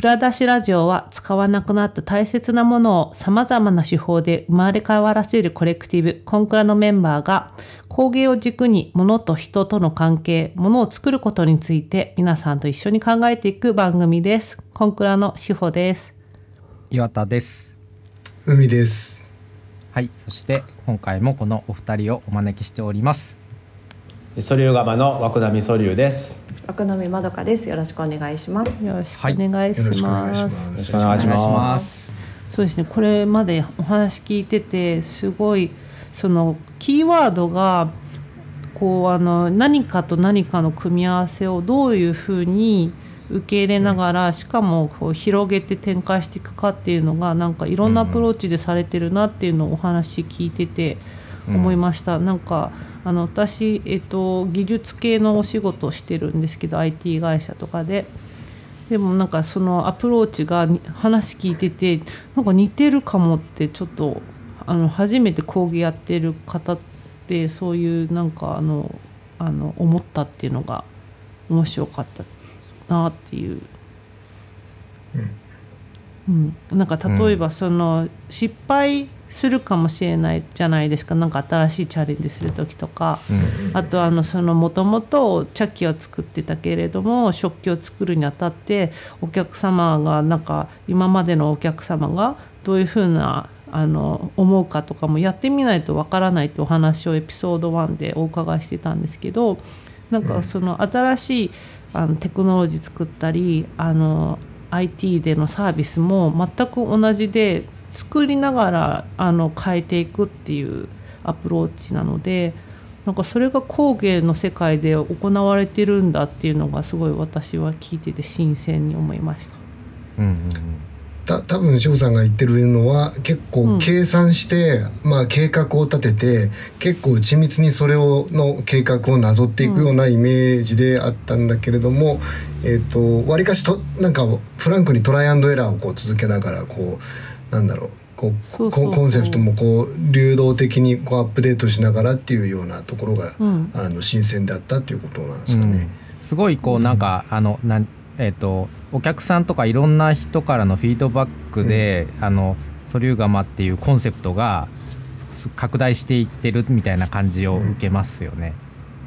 蔵出しラジオは使わなくなった大切なものを様々な手法で生まれ変わらせるコレクティブ、コンクラのメンバーが工芸を軸に物と人との関係、物を作ることについて皆さんと一緒に考えていく番組です。コンクラの志保です。岩田です海です。はいそして今回もこのお二人をお招きしておりますソリューガマの涌波ソリューです。奥波まどかです。よろしくお願いします。よろしくお願いしま。ますす。よろしくお願いします。そうですねこれまでお話聞いててすごいそのキーワードがこうあの何かと何かの組み合わせをどういうふうに受け入れながらしかもこう広げて展開していくかっていうのがなんかいろんなアプローチでされてるなっていうのをお話聞いてて思いました。なんかあの私、えっと、技術系のお仕事をしてるんですけど IT 会社とかで。でもなんかそのアプローチがに話聞いててなんか似てるかもってちょっとあの初めて講義やってる方ってそういうなんかあのあの思ったっていうのが面白かったなっていう。うん、なんか例えばその失敗するかもしれないじゃないですか。なんか新しいチャレンジする時とか、あとあのそのもともと茶器を作ってたけれども食器を作るにあたってお客様がなんか今までのお客様がどういうふうなあの思うかとかもやってみないとわからないってお話をエピソード1でお伺いしてたんですけどなんかその新しいあのテクノロジー作ったりあの IT でのサービスも全く同じで作りながらあの変えていくっていうアプローチなのでなんかそれが工芸の世界で行われてるんだっていうのがすごい私は聞いてて新鮮に思いました。うんうんた多分翔さんが言ってるのは結構計算して、まあ計画を立てて結構緻密にそれをの計画をなぞっていくようなイメージであったんだけれども、えっ、とわりかしとなんかフランクにトライアンドエラーをこう続けながらこうなんだろうこうココンセプトもこう流動的にこうアップデートしながらっていうようなところが、うん。あの新鮮だったっていうことなんですうん。かね。すごいこうなんかあのなんえっ、とお客さんとかいろんな人からのフィードバックで、あのソリューガマっていうコンセプトがす拡大していってるみたいな感じを受けますよね。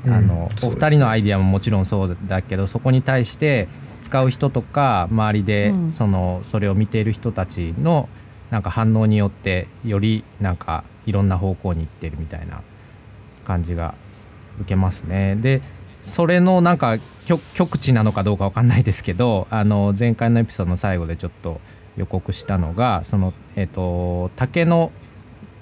うん。あのね。二人のアイディアももちろんそうだけどそこに対して使う人とか周りでうん。そのそれを見ている人たちのなんか反応によってよりなんかいろんな方向に行ってるみたいな感じが受けますね。でそれのなんか極極地なのかどうかわかんないですけどあの前回のエピソードの最後でちょっと予告したのがその、えっと竹の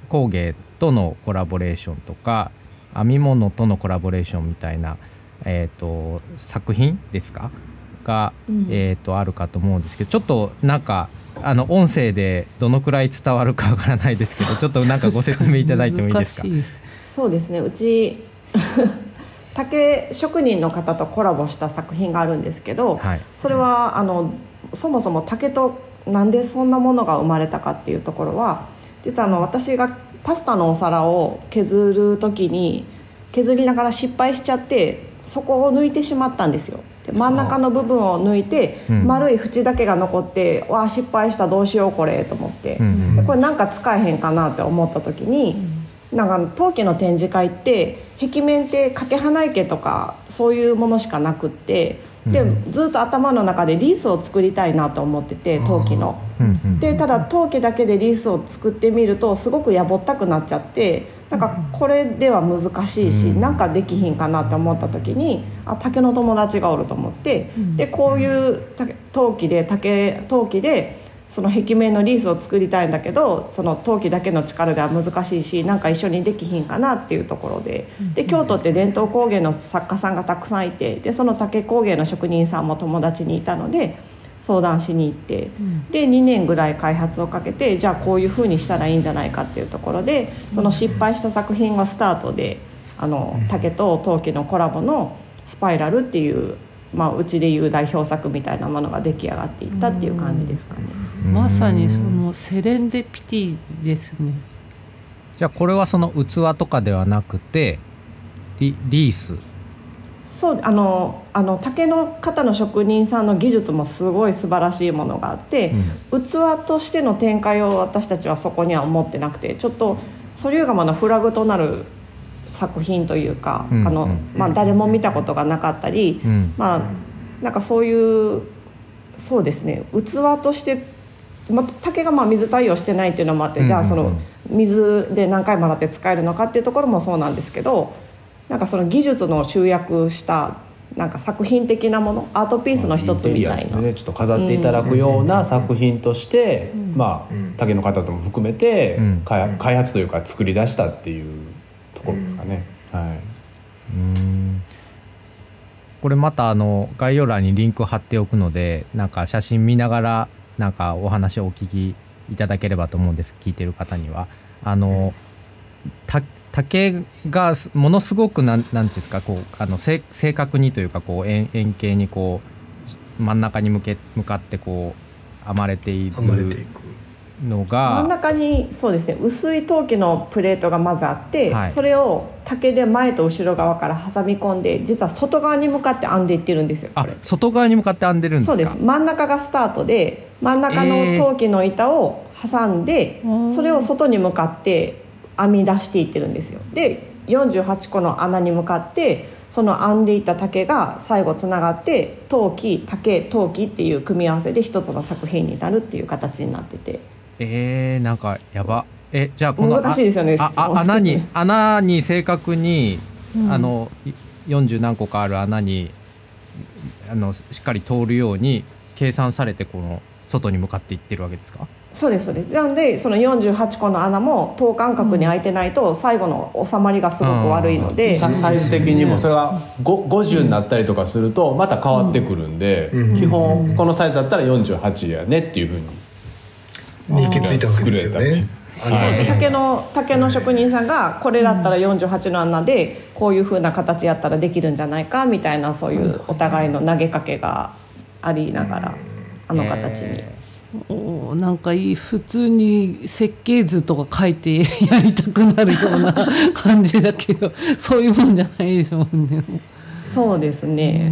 工芸とのコラボレーションとか編み物とのコラボレーションみたいな、えっと作品ですか？が、うんえっとあるかと思うんですけどちょっとなんかあの音声でどのくらい伝わるかわからないですけど ちょっとなんかご説明いただいてもいいですか？そうですね。うち 竹職人の方とコラボした作品があるんですけど、はいそれはあのそもそも竹となんでそんなものが生まれたかっていうところは実はあの私がパスタのお皿を削る時に削りながら失敗しちゃってそこを抜いてしまったんですよ。で真ん中の部分を抜いて、うん。丸い縁だけが残ってわあ失敗したどうしようこれと思って、でこれなんか使えへんかなって思った時に、なんか陶器の展示会って壁面って掛花池とかそういうものしかなくってでうん。ずっと頭の中でリースを作りたいなと思ってて陶器の。でただ陶器だけでリースを作ってみるとすごくやぼったくなっちゃってなんかこれでは難しいし、うん。なんかできひんかなって思った時にあ竹の友達がおると思って、でこういう竹陶器で竹陶器でその壁面のリースを作りたいんだけどその陶器だけの力では難しいしなんか一緒にできひんかなっていうところで。で京都って伝統工芸の作家さんがたくさんいてでその竹工芸の職人さんも友達にいたので相談しに行って、で2年ぐらい開発をかけてじゃあこういうふうにしたらいいんじゃないかっていうところでその失敗した作品がスタートであの竹と陶器のコラボの「スパイラル」っていう、まあ、うちでいう代表作みたいなものが出来上がっていったっていう感じですかね。まさにそのセレンデピティですね。じゃあこれはその器とかではなくてリリースそうあのあの竹の型の職人さんの技術もすごい素晴らしいものがあって、器としての展開を私たちはそこには思ってなくてちょっと素粒釜のフラグとなる作品というか、うん。あのうん。まあ、誰も見たことがなかったり、うん。まあなんかそういうそうですね器として、まあ、竹がまあ水対応してないっていうのもあって、じゃあその水で何回も洗って使えるのかっていうところもそうなんですけどなんかその技術の集約したなんか作品的なものアートピースの一つみたいな。ねちょっと飾っていただくような作品として、まあうん。竹の方とも含めて、うん。開開発というか作り出したっていうところですかね。はい。うん。これまたあの概要欄にリンク貼っておくのでなんか写真見ながらなんかお話をお聞きいただければと思うんです聞いてる方には。あのた竹がすものすごくなんなんていうんですかこうあの正正確にというかこう円円形にこう真ん中に向け向かってこう編まれているの真んが中にそうですね。薄い陶器のプレートがまずあって、はい。それを竹で前と後ろ側から挟み込んで実は外側に向かって編んでいってるんですよこあれ。外側に向かって編んでるんですか？そうです。真ん中がスタートで真ん中の陶器の板を挟んで、うん。それを外に向かって編み出していってるんですよ。で48個の穴に向かってその編んでいた竹が最後つながって陶器竹陶器っていう組み合わせで一つの作品になるっていう形になってて。えー、なんかやば。えじゃあこの難しいですよねあ穴に 穴に正確に、うん。あのい40何個かある穴にあのしっかり通るように計算されてこの外に向かっていってるわけですか？そうですそうです。なのでその48個の穴も等間隔に開いてないと最後の収まりがすごく悪いので、さサイズ的にもそれがご50になったりとかするとまた変わってくるんで、うん。基本このサイズだったら48やねっていうふうに。に行き着いたわけですよね。竹の竹の職人さんがこれだったら48の穴でこういう風な形やったらできるんじゃないかみたいなそういうお互いの投げかけがありながらあの形に。えおーなんかいい普通に設計図とか書いてやりたくなるような感じだけど そういうもんじゃないですもんね。そうですね、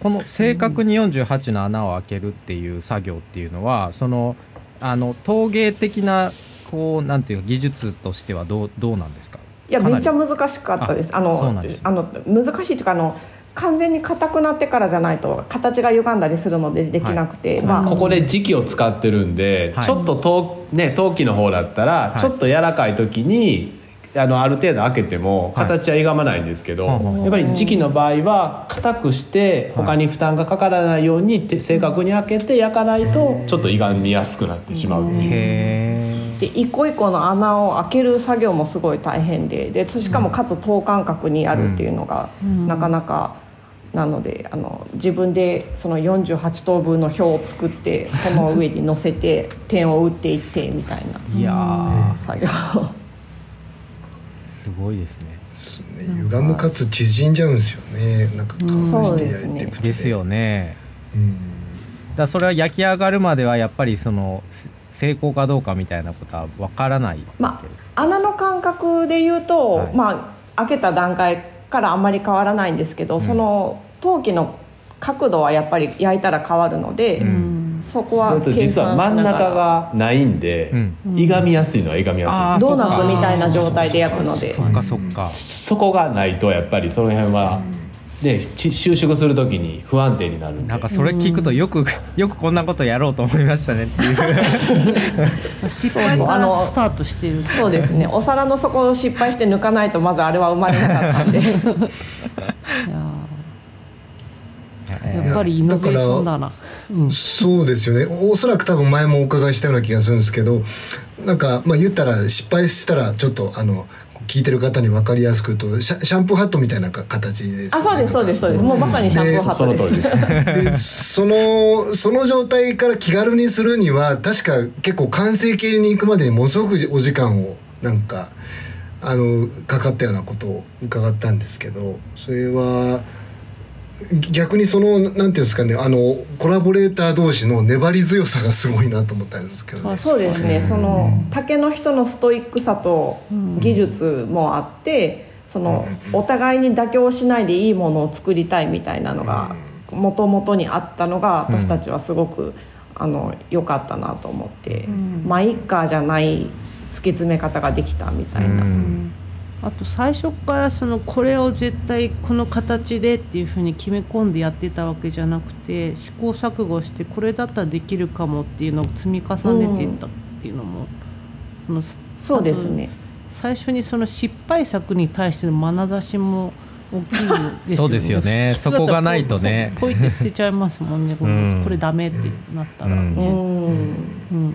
この正確に48の穴を開けるっていう作業っていうのはそのあの陶芸的なこうなんていうか技術としてはどうどうなんですか？いやめっちゃ難しかったです。あのそうなんですね。あの難しいというかあの完全に硬くなってからじゃないと形が歪んだりするのでできなくて、はい。まあ。ここで磁気を使ってるんで、はい。ちょっと陶,、ね、陶器の方だったら、はい。ちょっと柔らかい時にあのある程度開けてもはい。形は歪まないんですけど、ほうほうほうやっぱり磁気の場合は硬くしてはい。他に負担がかからないようにて正確に開けて焼かないとちょっと歪みやすくなってしまうっていう。へで一個一個の穴を開ける作業もすごい大変ででしかもかつ等間隔にあるっていうのがうん。なかなかなのであの自分でその48等分の表を作ってその上に乗せて 点を打っていってみたいえいや作業。すごいですね。歪むかつ縮んじゃうんですよね。なんか乾かして焼いていくとね。ですよね。うん。だからそれは焼き上がるまではやっぱりそのす成功かどうかみたいなことはわからないまあ穴の間隔で言うと、はい。まあ開けた段階からあんまり変わらないんですけど、その陶器の角度はやっぱり焼いたら変わるので、うん。そこは実は算しながら。真ん中がないんで、うん。歪みやすいのは歪みやすい。ドーナツみたいな状態で焼くので。そっかそっか。そこがないとやっぱりその辺は、ね、ち収縮するときに不安定になるなんかそれ聞くとよく よくこんなことやろうと思いましたねっていう。失敗からスタートしてる。そうですね。お皿の底を失敗して抜かないとまずあれは生まれなかったんで。やっぱりイノベーションだな。うんそうですよね。おそらく多分前もお伺いしたような気がするんですけどなんかまあ言ったら失敗したらちょっとあの聞いてる方に分かりやすく言うとシャシャンプーハットみたいなか形ですよねあそうですそうですそうです。もうまさにシャンプーハッそのトで通りですす。でそのその状態から気軽にするには確か結構完成形に行くまでにものすごくお時間をなんかあのかかったようなことを伺ったんですけどそれは逆にそのなんていうんですかねあのコラボレーター同士の粘り強さがすごいなと思ったんですけどね。あそうですね。その竹の人のストイックさと技術もあってそのお互いに妥協しないでいいものを作りたいみたいなのがもともとにあったのが私たちはすごくあの良かったなと思って「まあいっか」じゃない突き詰め方ができたみたいな。あと最初からそのこれを絶対この形でっていうふうに決め込んでやってたわけじゃなくて試行錯誤してこれだったらできるかもっていうのを積み重ねていったっていうのも、そのそうですね。最初にその失敗作に対しての眼差しも大きいですよね。そうですよね。そこがないとね。ポイって捨てちゃいますもんね、これこれダメってなったらね。うん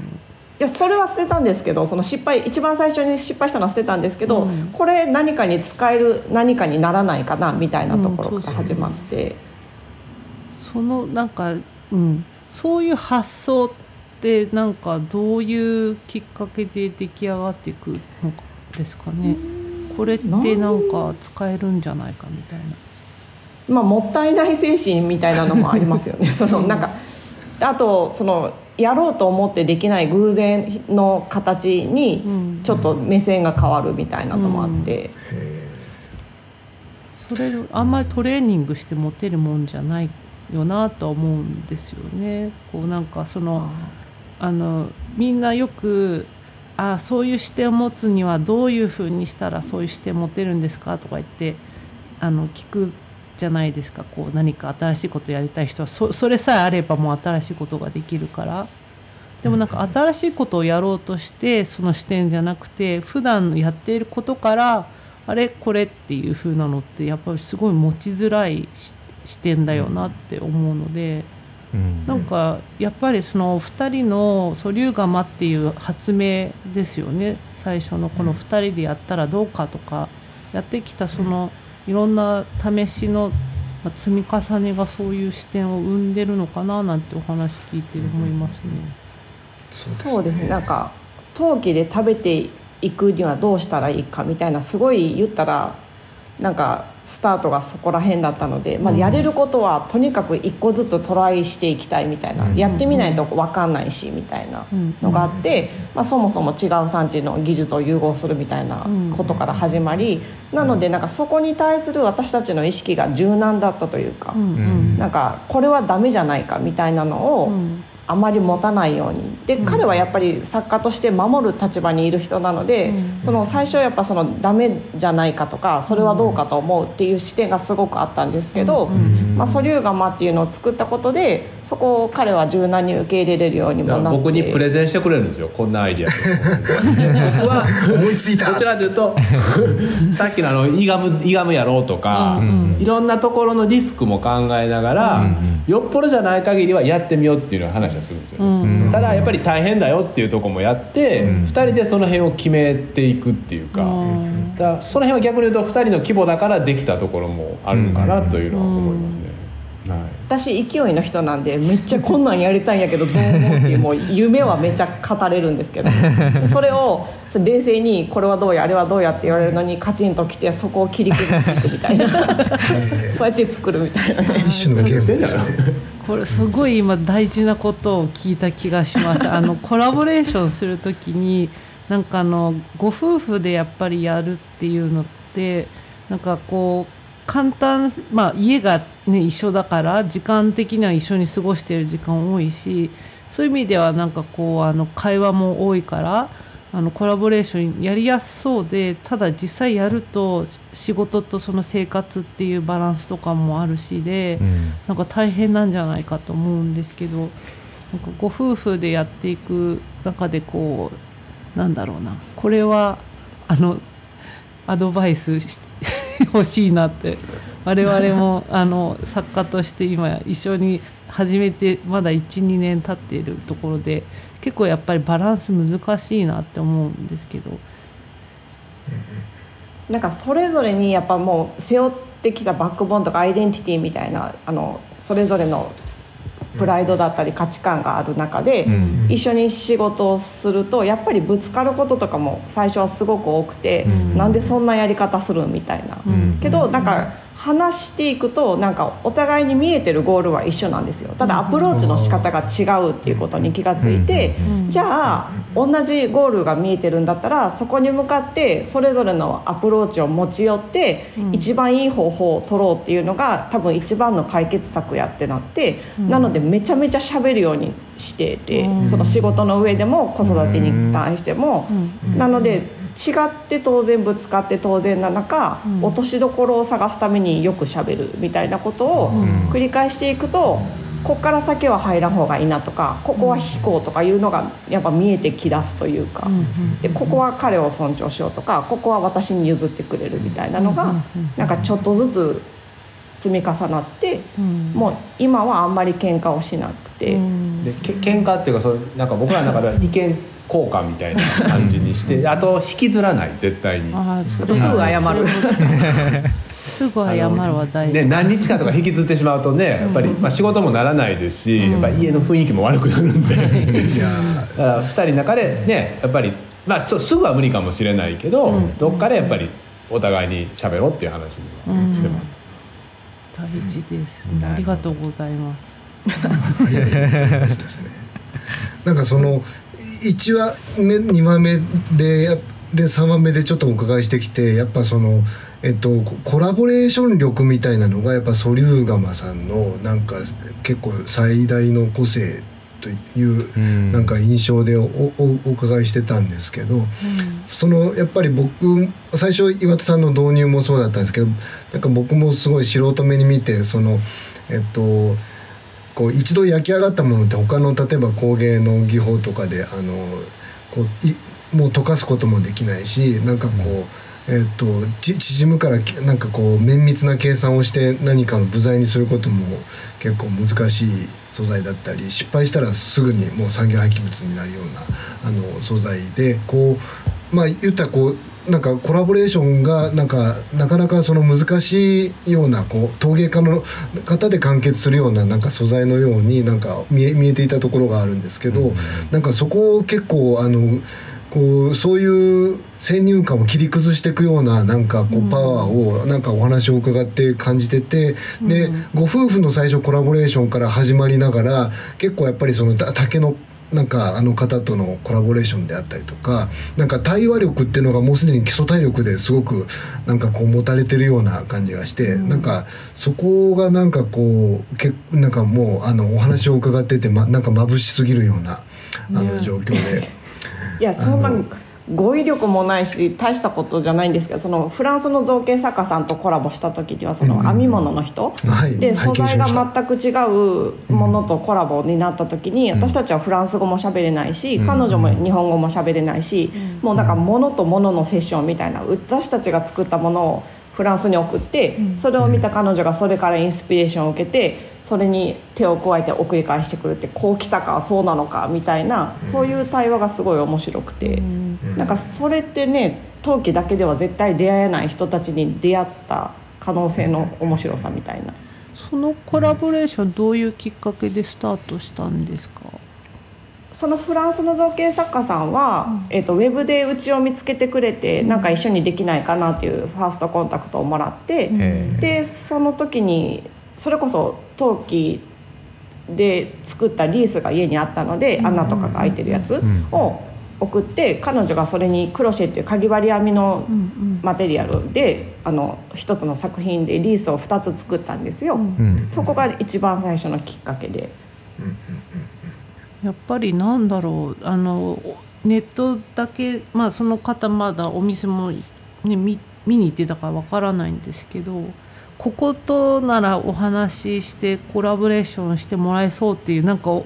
いやそれは捨てたんですけどその失敗一番最初に失敗したのは捨てたんですけど、うん、これ何かに使える何かにならないかなみたいなところから始まって、うん、そのなんか、うん、そういう発想ってなんかどういうきっかけで出来上がっていくのですかね。これってなんか使えるんじゃないかみたいな。まあ、もったいない精神みたいなのもありますよね。そのなんかあとそのやろうと思ってできない偶然の形にちょっと目線が変わるみたいなのもあって、それあんまりトレーニングして持てるもんじゃないよなとは思うんですよね。こうなんかそのあのみんなよくあそういう視点を持つにはどういうふうにしたらそういう視点持てるんですかとか言ってあの聞くじゃないですか。こう何か新しいことやりたい人はそそれさえあればもう新しいことができるから。でもなんか新しいことをやろうとしてその視点じゃなくて普段やっていることからあれ？これっていう風なのってやっぱりすごい持ちづらい視点だよなって思うので。なんかやっぱりその2人の素粒釜っていう発明ですよね。最初のこの2人でやったらどうかとかやってきたそのいろんな試しの積み重ねがそういう視点を生んでるのかななんてお話聞いて思いますね。そうですねなんか陶器で食べていくにはどうしたらいいかみたいなすごい言ったらなんかスタートがそこら辺だったので、まあ、やれることはとにかく一個ずつトライしていきたいみたいな、やってみないと分かんないしみたいなのがあって、まあ、そもそも違う産地の技術を融合するみたいなことから始まり、なのでなんかそこに対する私たちの意識が柔軟だったというか、なんかこれはダメじゃないかみたいなのをあまり持たないように。で彼はやっぱり作家として守る立場にいる人なので、その最初はやっぱそのダメじゃないかとかそれはどうかと思うっていう視点がすごくあったんですけど、まあ、素粒釜っていうのを作ったことでそこを彼は柔軟に受け入れれるようにもなって。僕にプレゼンしてくれるんですよこんなアイディア。僕は思いついた。ど ちらというとさっきのあのイガムイガムやろうとか、いろんなところのリスクも考えながら、よっぽどじゃない限りはやってみようっていう話はするんですよ、ね、ただやっぱり大変だよっていうとこもやって、うん、2人でその辺を決めていくっていうか,、だその辺は逆に言うと2人の規模だからできたところもあるのかなというのは思いますね。はい、私勢いの人なんでめっちゃこんなんやりたいんやけどどう思うっていう もう夢はめっちゃ語れるんですけど。それを冷静にこれはどうやあれはどうやって言われるのにカチンときてそこを切り崩していくみたいな。そうやって作るみたいな、ね、一種のゲームですね。これすごい今大事なことを聞いた気がします。あのコラボレーションする時になんかあのご夫婦でやっぱりやるっていうのってなんかこう簡単まあ家がね一緒だから時間的には一緒に過ごしている時間多いしそういう意味ではなんかこうあの会話も多いからあのコラボレーションやりやすそうでただ実際やると仕事とその生活っていうバランスとかもあるしで、うん、なんか大変なんじゃないかと思うんですけどなんかご夫婦でやっていく中でこうなんだろうなこれはあのアドバイス 欲しいなって我々もあの作家として今一緒に始めてまだ12年経っているところで結構やっぱりバランス難しいなって思うんですけど。なんかそれぞれにやっぱもう背負ってきたバックボーンとかアイデンティティみたいなあのそれぞれのプライドだったり価値観がある中で、一緒に仕事をするとやっぱりぶつかることとかも最初はすごく多くて、うなんでそんなやり方するみたいな、けどなんか話していくとなんかお互いに見えてるゴールは一緒なんですよ。ただアプローチの仕方が違うっていうことに気がついてじゃあ同じゴールが見えてるんだったらそこに向かってそれぞれのアプローチを持ち寄って一番いい方法を取ろうっていうのが多分一番の解決策やってなってなのでめちゃめちゃ喋るようにしててその仕事の上でも子育てに対しても。なので違って当然ぶつかって当然な中、うん、落としどころを探すためによくしゃべるみたいなことを繰り返していくと、うん、ここから先は入らん方がいいなとかここは引こうとかいうのがやっぱ見えてきだすというか、でここは彼を尊重しようとかここは私に譲ってくれるみたいなのが、なんかちょっとずつ積み重なって、もう今はあんまり喧嘩をしなくて。でけ喧嘩っていうかそなんか僕らの中では意見効果みたいな感じにしてあと引きずらない絶対に。あとすぐ謝る。すぐ謝るは大事。で何日かとか引きずってしまうとねやっぱり、まあ、仕事もならないですし、うん、やっぱ家の雰囲気も悪くなるんで。2人の中でねやっぱり、まあ、ちょっとすぐは無理かもしれないけど、うん、どっかでやっぱりお互いに喋ろうっていう話にしてます、うん、大事です、ありがとうございます。なんかその1話目2話目でで3話目でちょっとお伺いしてきてやっぱその。えっと、コラボレーション力みたいなのがやっぱソリューガマさんのなんか結構最大の個性というなんか印象でおお伺いしてたんですけど、うん、そのやっぱり僕最初岩田さんの導入もそうだったんですけどなんか僕もすごい素人目に見てそのえっとこう一度焼き上がったものって他の例えば工芸の技法とかであのこういもう溶かすこともできないしなんかこう、えーと、縮むからなんかこう綿密な計算をして何かの部材にすることも結構難しい素材だったり失敗したらすぐにもう産業廃棄物になるようなあの素材でこうまあ言ったらこうなんかコラボレーションがなんかなかなかその難しいようなこう陶芸家の方で完結するようななんか素材のようになんか見え見えていたところがあるんですけど、うん、なんかそこを結構あのこうそういう先入観を切り崩していくようななんかこうパワーをなんかお話を伺って感じてて、でご夫婦の最初コラボレーションから始まりながら結構やっぱりその竹のなんかあの方とのコラボレーションであったりとかなんか対話力っていうのがもうすでに基礎体力ですごくなんかこう持たれてるような感じがして、うん、なんかそこがなんかこうけなんかもうあのお話を伺ってて、ま、なんか眩しすぎるようなあの状況で。いやそんな語彙力もないし大したことじゃないんですけどそのフランスの造形作家さんとコラボした時にはその編み物の人、うん、で素材が全く違うものとコラボになった時に、私たちはフランス語も喋れないし、彼女も日本語も喋れないし、もうなんか物と物のセッションみたいな私たちが作ったものをフランスに送ってそれを見た彼女がそれからインスピレーションを受けてそれに手を加えて送り返してくるってこう来たかそうなのかみたいなそういう対話がすごい面白くて。なんかそれってね陶器だけでは絶対出会えない人たちに出会った可能性の面白さみたいな。そのコラボレーションどういうきっかけでスタートしたんですか？そのフランスの造形作家さんは、うん、えーと、ウェブでうちを見つけてくれて、うん、なんか一緒にできないかなっていうファーストコンタクトをもらって、うん、でその時にそれこそ陶器で作ったリースが家にあったので穴とかが開いてるやつを送って彼女がそれにクロシェっていうかぎ針編みのマテリアルであの一つの作品でリースを2つ作ったんですよ。そこが一番最初のきっかけで。やっぱりなんだろうあのネットだけまあその方まだお店も、ね、見見に行ってたからわからないんですけどこことならお話ししてコラボレーションしてもらえそうっていうなんか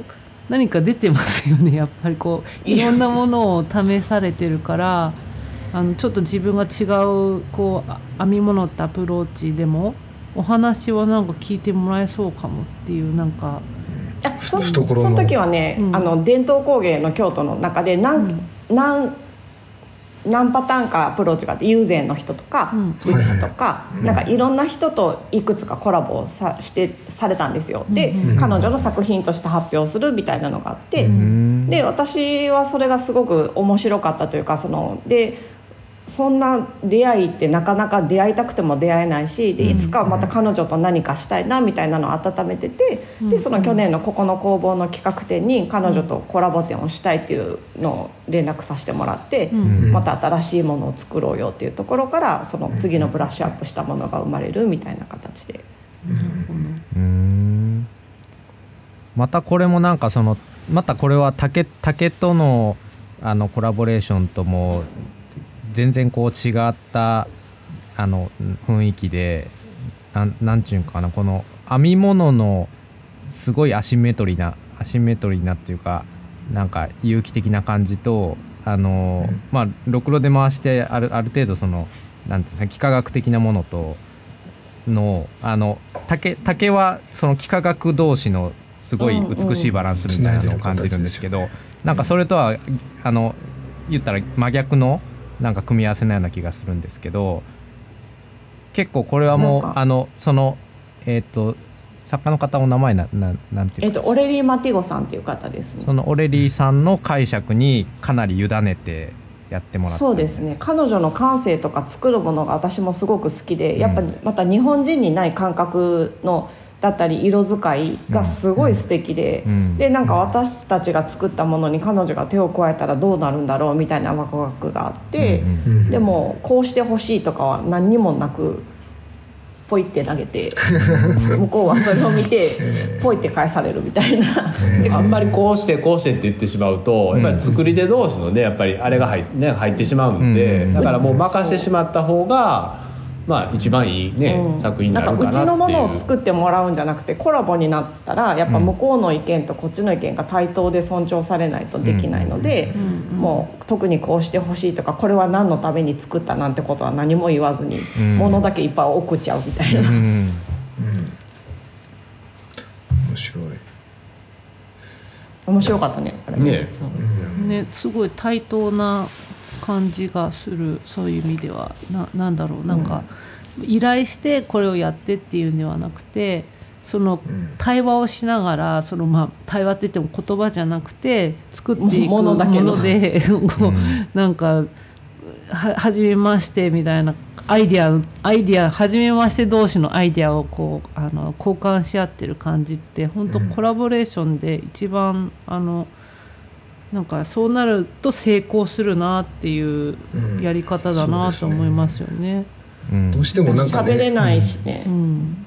何か出てますよね。やっぱりこういろんなものを試されてるからあのちょっと自分が違うこう編み物ってアプローチでもお話はなんか聞いてもらえそうかもっていうなんか。そその時はね、うん、あの伝統工芸の京都の中で何,、うん、何何パターンかアプローチがあって友禅の人とかうちとかなんかいろんな人といくつかコラボさしてされたんですよ。で彼女の作品として発表するみたいなのがあってで私はそれがすごく面白かったというかそのでそんな出会いってなかなか出会いたくても出会えないしでいつかまた彼女と何かしたいなみたいなのを温めててでその去年のここの工房の企画展に彼女とコラボ展をしたいっていうのを連絡させてもらってまた新しいものを作ろうよっていうところからその次のブラッシュアップしたものが生まれるみたいな形で。うん。またこれもなんかそのまたこれは竹竹とのあのコラボレーションとも全然こう違ったあの雰囲気でなんなんちゅうんかなこの編み物のすごいアシンメトリーなアシンメトリーなっていうかなんか有機的な感じとあの、まあろくろで回してあるある程度そのなんていうんですか幾何学的なものとのあの竹竹はその幾何学同士のすごい美しいバランスみたいなのを感じるんですけど、なんかそれとはあの言ったら真逆のなんか組み合わせのような気がするんですけど結構これはもうあのそのえっ、と作家の方お名前なななんていえっうか、とオレリー・マティゴさんっていう方ですね。そのオレリーさんの解釈にかなり委ねてやってもらそうですね。彼女の感性とか作るものが私もすごく好きでやっぱまた日本人にない感覚のだったり色使いがすごい素敵で、うんでなんか私たちが作ったものに彼女が手を加えたらどうなるんだろうみたいなワクワクがあって、うんでもこうしてほしいとかは何にもなくポイって投げて 向こうはそれを見て ポイって返されるみたいな。あんまりこうしてこうしてって言ってしまうとやっぱり作り手同士のねやっぱりあれが入,、ね、入ってしまうんで、うん。だからもう任してしまった方がまあ一番いいね、うん。作品になるかなっていう。んかうちのものを作ってもらうんじゃなくてコラボになったらやっぱ向こうの意見とこっちの意見が対等で尊重されないとできないので、もう特にこうしてほしいとかこれは何のために作ったなんてことは何も言わずに、ん。ものだけいっぱい送っちゃうみたいな。うん。面白い。面白かったねあれ。ね。ねすごい対等な感じがするそういう意味では。ななんだろう。なんか、依頼してこれをやってっていうんではなくてその対話をしながらそのまあ対話って言っても言葉じゃなくて作っていくものだけの。でなんかは初めましてみたいなアイディアアイディア初めまして同士のアイディアをこうあの交換し合ってる感じって本当コラボレーションで一番あのなんかそうなると成功するなっていうやり方だなと思いますよね。うん。どうしてもなん。か喋れねないしね、うん。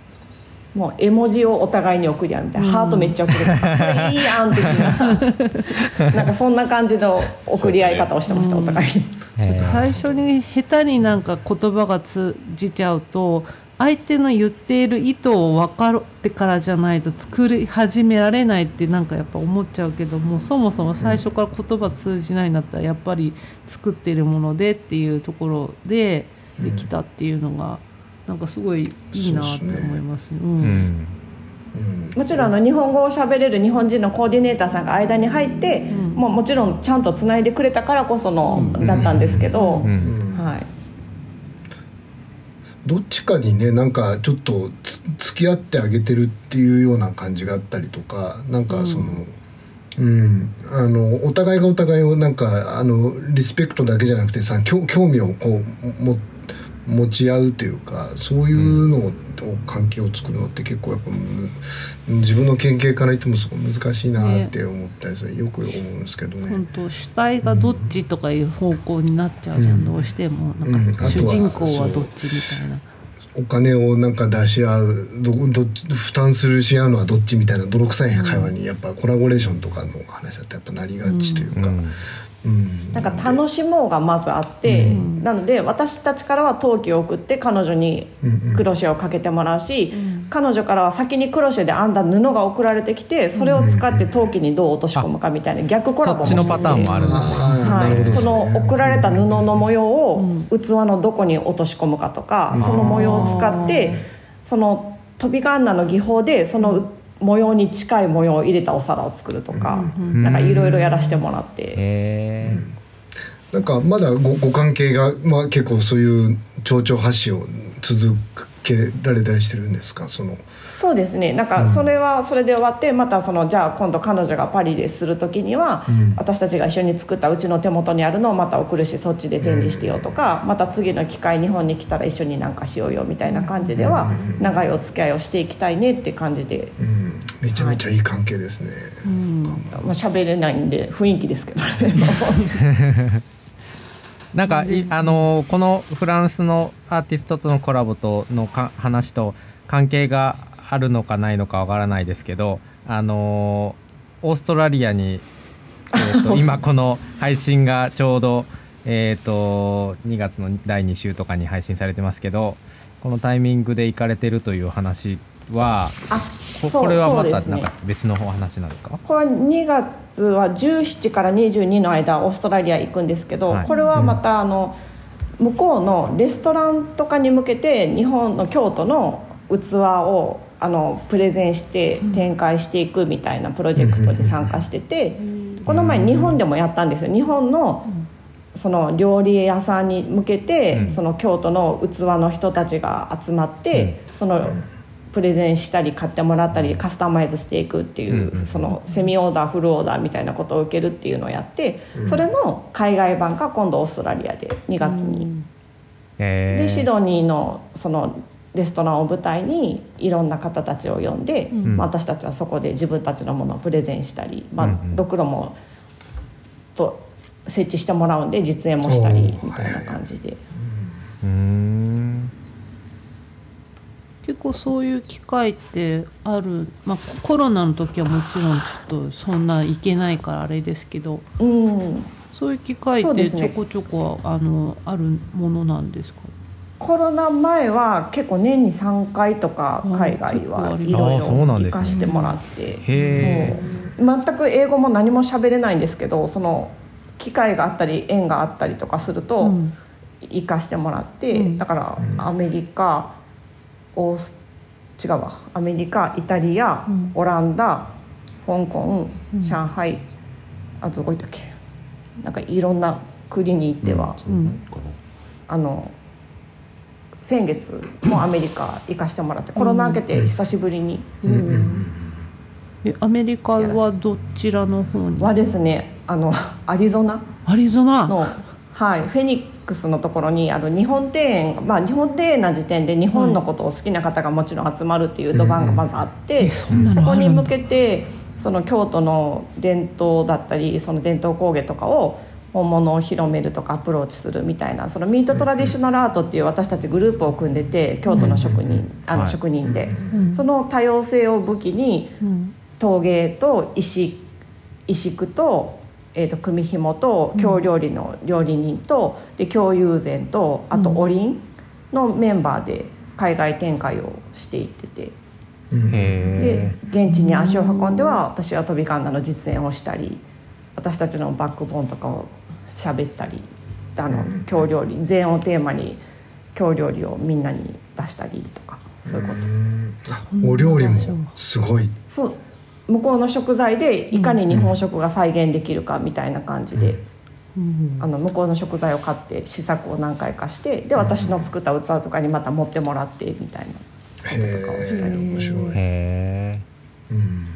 もう絵文字をお互いに送り合うみたいな、ハートめっちゃ送る。からそれいいやん的ななんかそんな感じの送り合い方をしてました、お互いに。えー最初に下手になんか言葉が通じちゃうと相手の言っている意図を分かってからじゃないと作り始められないってなんかやっぱ思っちゃうけどもそもそも最初から言葉通じないんだったらやっぱり作ってるものでっていうところでできたっていうのがなんかすごいいいなって思います。ね。ううん。ん。もちろんあの日本語を喋れる日本人のコーディネーターさんが間に入って、もうもちろんちゃんとつないでくれたからこその、だったんですけど、うん。はい、どっちかにねなんかちょっとつ付き合ってあげてるっていうような感じがあったりとかなんかそのうん、あのお互いがお互いをなんかあのリスペクトだけじゃなくてさ興興味をこうも持ち合うというかそういうのを、関係を作るのって結構やっぱうん自分の経験から言ってもすごい難しいなって思ったりする、よく思うんですけどね。本当主体がどっちとかいう方向になっちゃうじゃん、うん。どうしても。なうん。んかあとは主人公はどっちみたいな。お金をなんか出し合うどどっち負担するし合うのはどっちみたいな泥臭い会話にやっぱコラボレーションとかの話だとやっぱなりがちというか、うんなんか楽しもうがまずあって、なので私たちからは陶器を送って彼女にクロシェをかけてもらうし、彼女からは先にクロシェで編んだ布が送られてきてそれを使って陶器にどう落とし込むかみたいな逆コラボもそっちのパターンもあるんですね。はい、その送られた布の模様を器のどこに落とし込むかとか、その模様を使ってその飛びガンナの技法でその模様に近い模様を入れたお皿を作るとか、なんかいろいろやらせてもらって、へなんかまだごご関係が、まあ、結構そういう蝶々発信を続けられたりしてるんですか？そのそうですね。なんかそれはそれで終わってまたそのじゃあ今度彼女がパリでする時には、うん。私たちが一緒に作ったうちの手元にあるのをまた送るしそっちで展示してよとか、また次の機会日本に来たら一緒になんかしようよみたいな感じでは長いお付き合いをしていきたいねって感じで、うん。めちゃめちゃいい関係ですね、まあ喋れないんで雰囲気ですけどね。なんか、いあのーこのフランスのアーティストとのコラボとのか話と関係があるのかないのかわからないですけど、あのーオーストラリアに、えー、と今この配信がちょうど、えー、と2月の第2週とかに配信されてますけどこのタイミングで行かれてるという話はここれはまたなんか別のお話なんですか？これは2月は17から22の間オーストラリア行くんですけど、はい。これはまたあの向こうのレストランとかに向けて日本の京都の器をあのプレゼンして展開していくみたいなプロジェクトで参加しててこの前日本でもやったんですよ。日本のその料理屋さんに向けて、うん。その京都の器の人たちが集まって、そのプレゼンしたり買ってもらったりカスタマイズしていくっていう、そのセミオーダーフルオーダーみたいなことを受けるっていうのをやって、それの海外版が今度オーストラリアで2月に、えー。でシドニーのそのレストランを舞台にいろんな方たちを呼んで、ん。まあ、私たちはそこで自分たちのものをプレゼンしたり、まあろくろもと設置してもらうんで実演もしたりみたいな感じで。うーん。結構そういう機会ってある、まあ、コロナの時はもちろんちょっとそんな行けないからあれですけど。うん。そういう機会ってちょこちょこあのあるものなんですか？コロナ前は結構年に3回とか海外はいろいろ行かしてもらって。へもう全く英語も何も喋れないんですけどその機会があったり縁があったりとかするとうん。行かしてもらって、うん。だからアメリカオース違うわ。アメリカイタリア、うん。オランダ香港うん。上海あとどこ行ったっけ？なんかいろんな国に行っては、うん。あの先月もアメリカ行かしてもらって、コロナ明けて久しぶりに、えアメリカはどちらの方に？はですねあのアリゾナアリゾナ。の、はい、フェニックスのところにある日本庭園、まあ、日本庭園な時点で日本のことを好きな方がもちろん集まるっていう土盤がまずあって、えそんなそこに向けてその京都の伝統だったりその伝統工芸とかを本物を広めるとかアプローチするみたいなそのミートトラディショナルアートっていう私たちグループを組んでて京都の職人あのはい。職人で。うん。その多様性を武器にうん陶芸と石石工と,、えー、と組紐と京料理の料理人と、で京友禅とあとうんおりんのメンバーで海外展開をしていってて。うん。でへ現地に足を運んでは私は飛び神田の実演をしたり私たちのバックボーンとかを喋ったりあの京料理禅をテーマに京料理をみんなに出したりとかそういうこと。あお料理もすごい。そう。向こうの食材でいかに日本食が再現できるかみたいな感じで、うん。あの向こうの食材を買って試作を何回かしてで私の作った器とかにまた持ってもらってみたいな。こととかをしたり。面白いーへうん。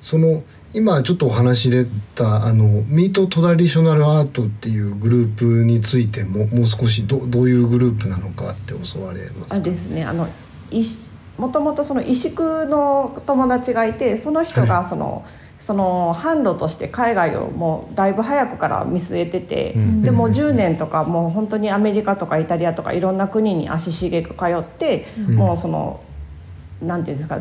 その今ちょっとお話出たあのミートトラディショナルアートっていうグループについてももう少しどどういうグループなのかって教われますか？あですね。あのいしもともとその石工の友達がいてその人がその、その販路として海外をもうだいぶ早くから見据えてて、うん。でもう10年とかもう本当にアメリカとかイタリアとかいろんな国に足しげく通って、うん。もうそのなんていうんですか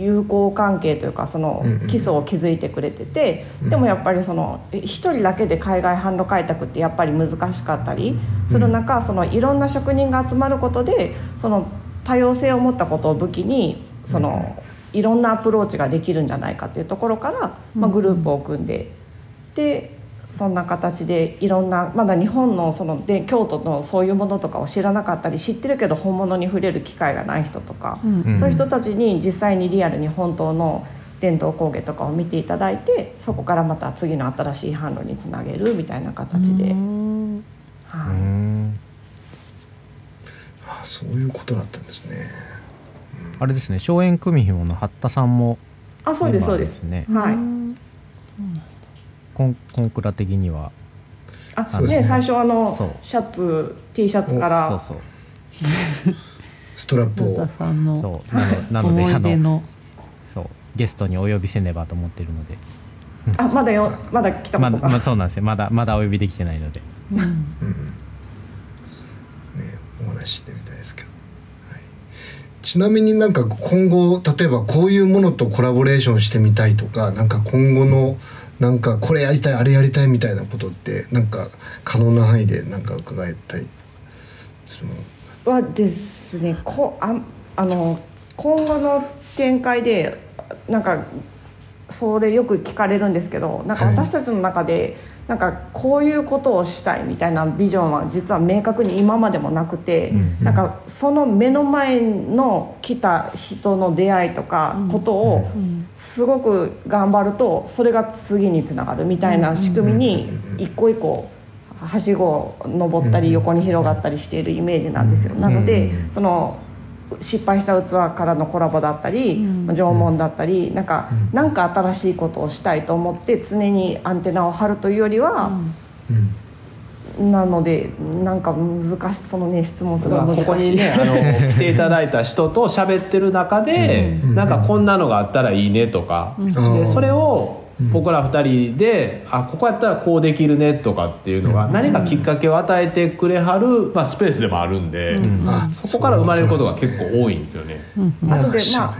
友好関係というかそのうんうん。基礎を築いてくれてて、でもやっぱりそのえ一人だけで海外販路開拓ってやっぱり難しかったりする中、そのいろんな職人が集まることでその多様性を持ったことを武器にその、いろんなアプローチができるんじゃないかっていうところから、まあ、グループを組んででそんな形でいろんなまだ日本のそので京都のそういうものとかを知らなかったり知ってるけど本物に触れる機会がない人とか、うん。うん。そういう人たちに実際にリアルに本当の伝統工芸とかを見ていただいてそこからまた次の新しい販路につなげるみたいな形で、はい。ん。あそういうことだったんですね。あれですね荘園組紐の八田さんもあそうですそうです。すね。はいコンコンクラ的には。あそうですねね最初あのそう。シャツ T シャツから。そうそう。ストラップ野を田さんのそう。なのなので思あのい出の。そう。ゲストにお呼びせねばと思ってるので。あまだよまだ来たこまとが、まあそうなんですよ。まだまだお呼びできてないので。お話ししてみたいですけど、はい、ちなみになんか今後例えばこういうものとコラボレーションしてみたいとかなんか今後のなんかこれやりたいあれやりたいみたいなことってなんか可能な範囲でなんか伺えたりするもの？はですね。こああの今後の展開でなんかそれよく聞かれるんですけどなんかはい。私たちの中で、なんかこういうことをしたいみたいなビジョンは実は明確に今までもなくて、うんなんかその目の前の来た人の出会いとかことをすごく頑張るとそれが次につながるみたいな仕組みに一個一個はしごを登ったり横に広がったりしているイメージなんですよ。なのでその失敗した器からのコラボだったり、うん。縄文だったりなんかなんか新しいことをしたいと思って常にアンテナを張るというよりは、なのでなんか難しいそのね質問すごい難しい。ここにねあの 来ていただいた人と喋ってる中で、なんかこんなのがあったらいいねとか、あーでそれを僕ら2人であここやったらこうできるねとかっていうのが何かきっかけを与えてくれはる、まあ、スペースでもあるんで、あそこから生まれることが結構多いんですよね。なのでまあ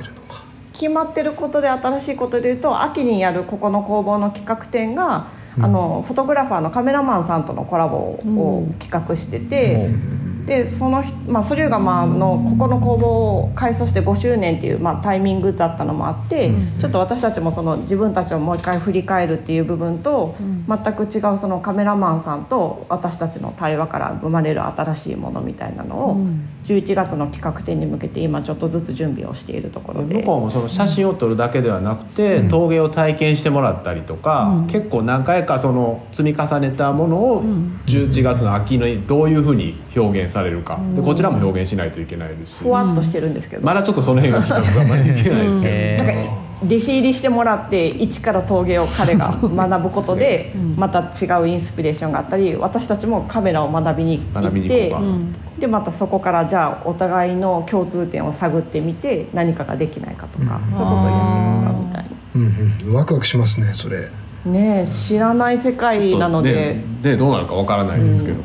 決まってることで新しいことでいうと秋にやるここの工房の企画展が、あのフォトグラファーのカメラマンさんとのコラボを企画してて、でその人、まあ、ソリューガマのここの工房を改装して5周年っていう、まあ、タイミングだったのもあって、ちょっと私たちもその自分たちをもう一回振り返るっていう部分と、全く違うそのカメラマンさんと私たちの対話から生まれる新しいものみたいなのを、11月の企画展に向けて今ちょっとずつ準備をしているところで。向こうもその写真を撮るだけではなくて、陶芸を体験してもらったりとか、結構何回かその積み重ねたものを11月の秋にどういうふうに表現されるか、でこちらも表現しないといけないですし、ふわっとしてるんですけど、まだちょっとその辺が企画があまりできないですけど、弟子入りしてもらって一から陶芸を彼が 学ぶことでまた違うインスピレーションがあったり私たちもカメラを学びに行ってでまたそこからじゃあお互いの共通点を探ってみて何かができないかとか、そういうことをやってもらうみたいうんうんワクワクしますねそれ。なねえ知らない世界なので、ねでどうなるかわからないですけど、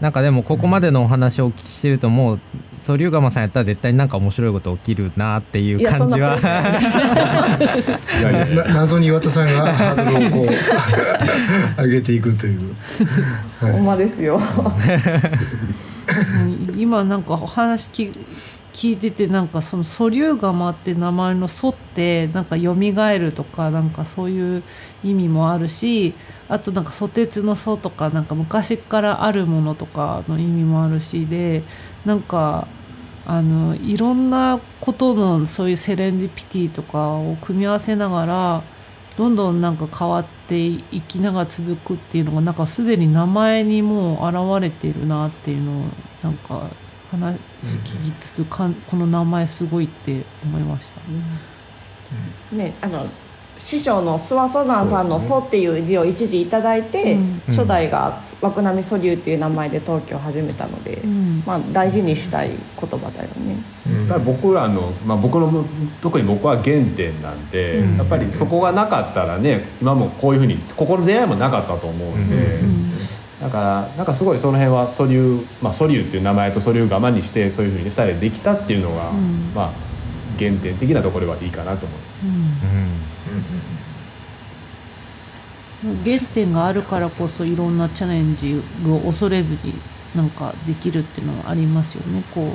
なんかでもここまでのお話をお聞きしてるともうそう龍釜さんやったら絶対なんか面白いこと起きるなっていう感じは。謎に岩田さんがハードルをこう上げていくという、はい。ほんまですよ。うん。今なんかお話聞聞いててなんかその素粒釜って名前の「素」ってなんか蘇るとかなんかそういう意味もあるしあとなんかソテツの「素」とかなんか昔からあるものとかの意味もあるしでなんかあのいろんなことのそういうセレンディピティとかを組み合わせながらどんどんなんか変わっていきながら続くっていうのがなんかすでに名前にもう現れているなっていうのをなんか話聞きつつかんこの名前すごいって思いました。ね、あの師匠の諏訪蘇山さんの「蘇」っていう字を一時いただいて、うん。初代が枠並み蘇流っていう名前で陶器を始めたので、うん。まあ、大事にしたい言葉だよね。やっぱり僕らの、まあ、僕の特に僕は原点なんで、うん。やっぱりそこがなかったらね今もこういうふうにここの出会いもなかったと思うんで、うんだからなんかすごいその辺は素流まあ素流っていう名前と素流釜にしてそういうふうに2人でできたっていうのが、ん。まあ原点的なところではいいかなと思います。うん。原点があるからこそいろんなチャレンジを恐れずになんかできるっていうのはありますよね。こう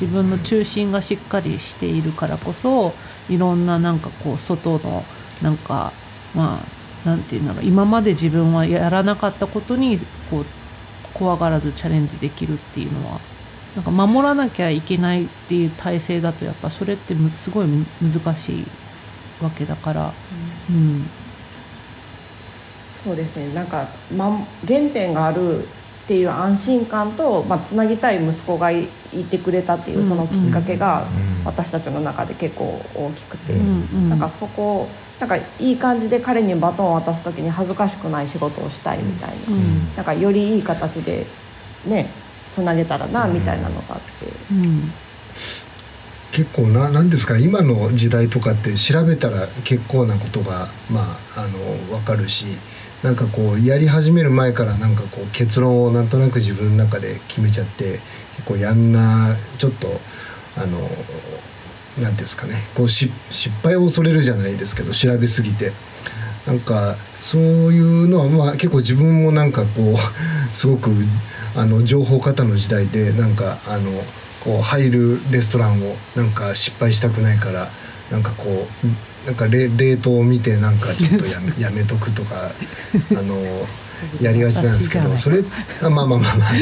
自分の中心がしっかりしているからこそいろんななんかこう外のなんかまあなんていうんだろう今まで自分はやらなかったことにこう怖がらずチャレンジできるっていうのはなんか守らなきゃいけないっていう体制だとやっぱそれってむすごいむ難しいわけだから、うん、そうですね。なんか、ま、原点があるっていう安心感と、まあ、つなぎたい息子がいてくれたっていうそのきっかけが私たちの中で結構大きくて、なんかそこなんかいい感じで彼にバトンを渡す時に恥ずかしくない仕事をしたいみたいな,、なんかよりいい形でねつなげたらなみたいなのがあって。うん。結構な何ですか今の時代とかって調べたら結構なことがまああの分かるしなんかこうやり始める前からなんかこう結論をなんとなく自分の中で決めちゃって結構やんなちょっとあの何て言うんですかね。こう失敗を恐れるじゃないですけど調べすぎて。なんかそういうのはまあ結構自分もなんかこう すごくあの情報過多の時代でなんかあのこう入るレストランをなんか失敗したくないからなんかこうなんか冷凍を見てなんかちょっとやめ やめとくとかあのやりがちなんですけどそれあまあまあまあまあ。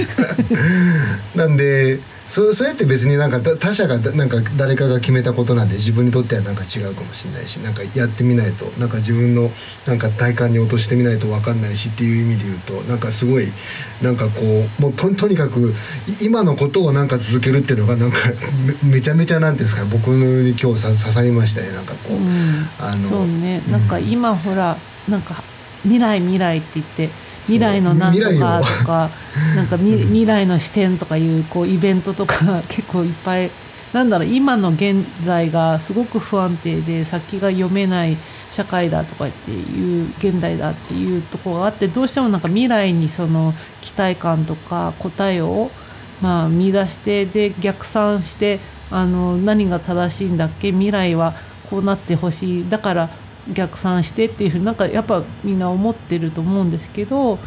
なんでそそれって別になんか他者がなんか誰かが決めたことなんで自分にとってはなんか違うかもしれないしなんかやってみないとなんか自分のなんか体感に落としてみないと分かんないしっていう意味で言うとなんかすごいなんかこうもうととにかく今のことをなんか続けるっていうのがなんかめちゃめちゃなんていうんですか僕に今日刺さりましたねなんかこう、うん、あのそうね。なんか今ほらなんか未来未来って言って未来のなんとかとかなんか 未来の視点とかいうこうイベントとか結構いっぱいなんだろう今の現在がすごく不安定で先が読めない社会だとかっていう現代だっていうところがあってどうしてもなんか未来にその期待感とか答えをまあ見出してで逆算してあの何が正しいんだっけ？未来はこうなってほしい。だから逆算してっていうふうになんかやっぱみんな思ってると思うんですけど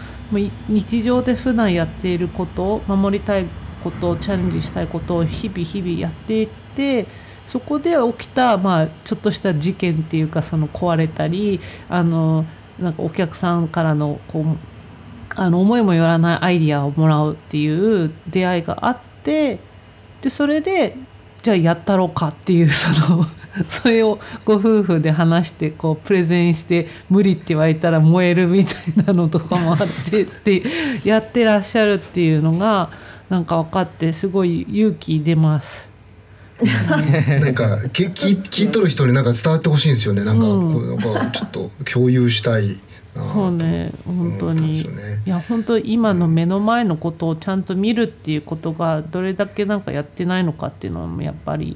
日常で普段やっていることを守りたいことをチャレンジしたいことを日々日々やっていってそこで起きた、まあ、ちょっとした事件っていうかその壊れたりあのなんかお客さんからのこうあの思いもよらないアイディアをもらうっていう出会いがあってでそれでじゃあやったろうかっていうその それをご夫婦で話してこうプレゼンして無理って言われたら燃えるみたいなのとかもあってって やってらっしゃるっていうのがなんか分かってすごい勇気出ます。なんか聞聞いとる人になんか伝わってほしいんですよね。なんか、うん、こうなんかちょっと共有したいそうね本当に、ね、いや本当今の目の前のことをちゃんと見るっていうことがどれだけなんかやってないのかっていうのもやっぱり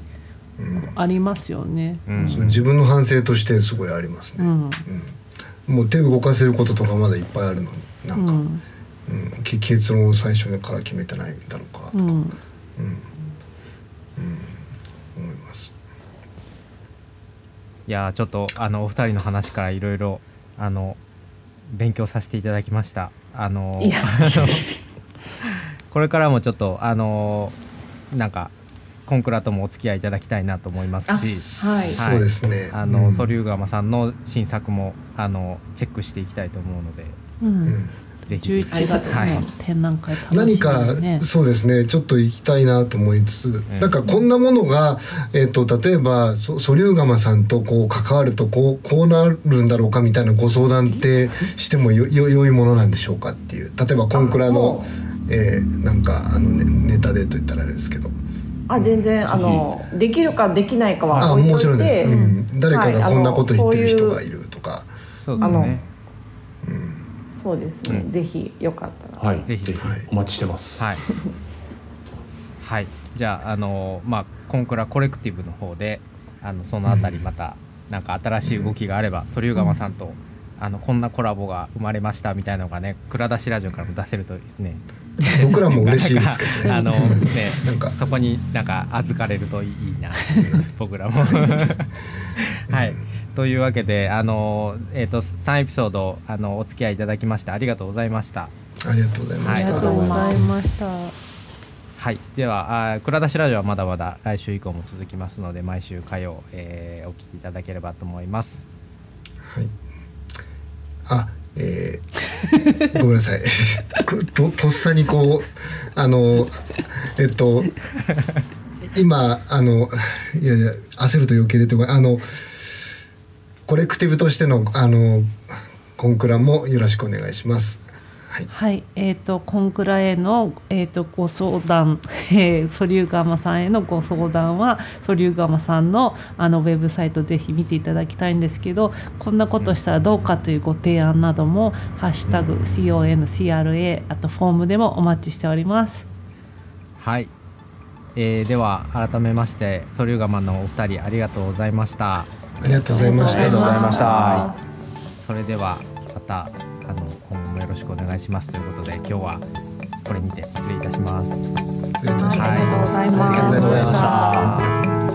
ありますよね、うん、自分の反省としてすごいありますね、うん。もう手を動かせることとかまだいっぱいあるのになんか、うん。結論を最初から決めてないんだろうかとか、うん。うん。思います。いやちょっとあのお二人の話からいろいろあの勉強させていただきました。あの これからもちょっとあのなんかコンクラともお付き合いいただきたいなと思いますし、はい、そうですね。あの、ソリューガマさんの新作もあのチェックしていきたいと思うので、うん、ぜひ11月の展覧会、ね、何かそうですね。ちょっと行きたいなと思いつつ、うん、なんかこんなものが、えーと、例えばソソリューガマさんとこう関わるとこうこうなるんだろうかみたいなご相談ってしてもよよ良いものなんでしょうかっていう。例えばコンクラの、えー、なんかあのネネタでと言ったらあれですけど。あ全然あの、できるかできないかは置いといてもちろんです、うん、誰かがこんなこと言ってる人がいるとか、そうですね。そうですね、うん、ぜひよかったら、はい、ぜひ。ぜひ。お待ちしてます。はい、はい、じゃああのまあコンクラコレクティブの方であのそのあたりまた、うん、なんか新しい動きがあれば、ソリューガマさんと、あのこんなコラボが生まれましたみたいなのがね蔵出しラジオからも出せるとね僕らも嬉しいですけどね。あのね、なんかそこになんか預かれるといいな、僕らも。はい。というわけで、あのえっ、ー、と三エピソードあのお付き合いいただきましてありがとうございました。ありがとうございました。ありがとうございました。はい、ではあ蔵出しラジオはまだまだ来週以降も続きますので毎週火曜、えー、お聞きいただければと思います。はい。あ、えー、ごめんなさい ととっさにこうあのえっと今あのいやいや焦ると余計出てこないあのコレクティブとしてのあのコンクラもよろしくお願いします。はい、はい、えっ、ー、とこんくらへのえっ、ー、とご相談、えー、ソリューガマさんへのご相談はソリューガマさんのあのウェブサイトぜひ見ていただきたいんですけど、こんなことしたらどうかというご提案などもハッシュタグ CONCRA あとフォームでもお待ちしております。はい、えー、では改めましてソリューガマンのお二人ありがとうございました。ありがとうございました。ありがとうございました。それではまたあのもよろしくお願いしますということで今日はこれにて失礼いたします。と礼いたします。はい、ありがとうございました。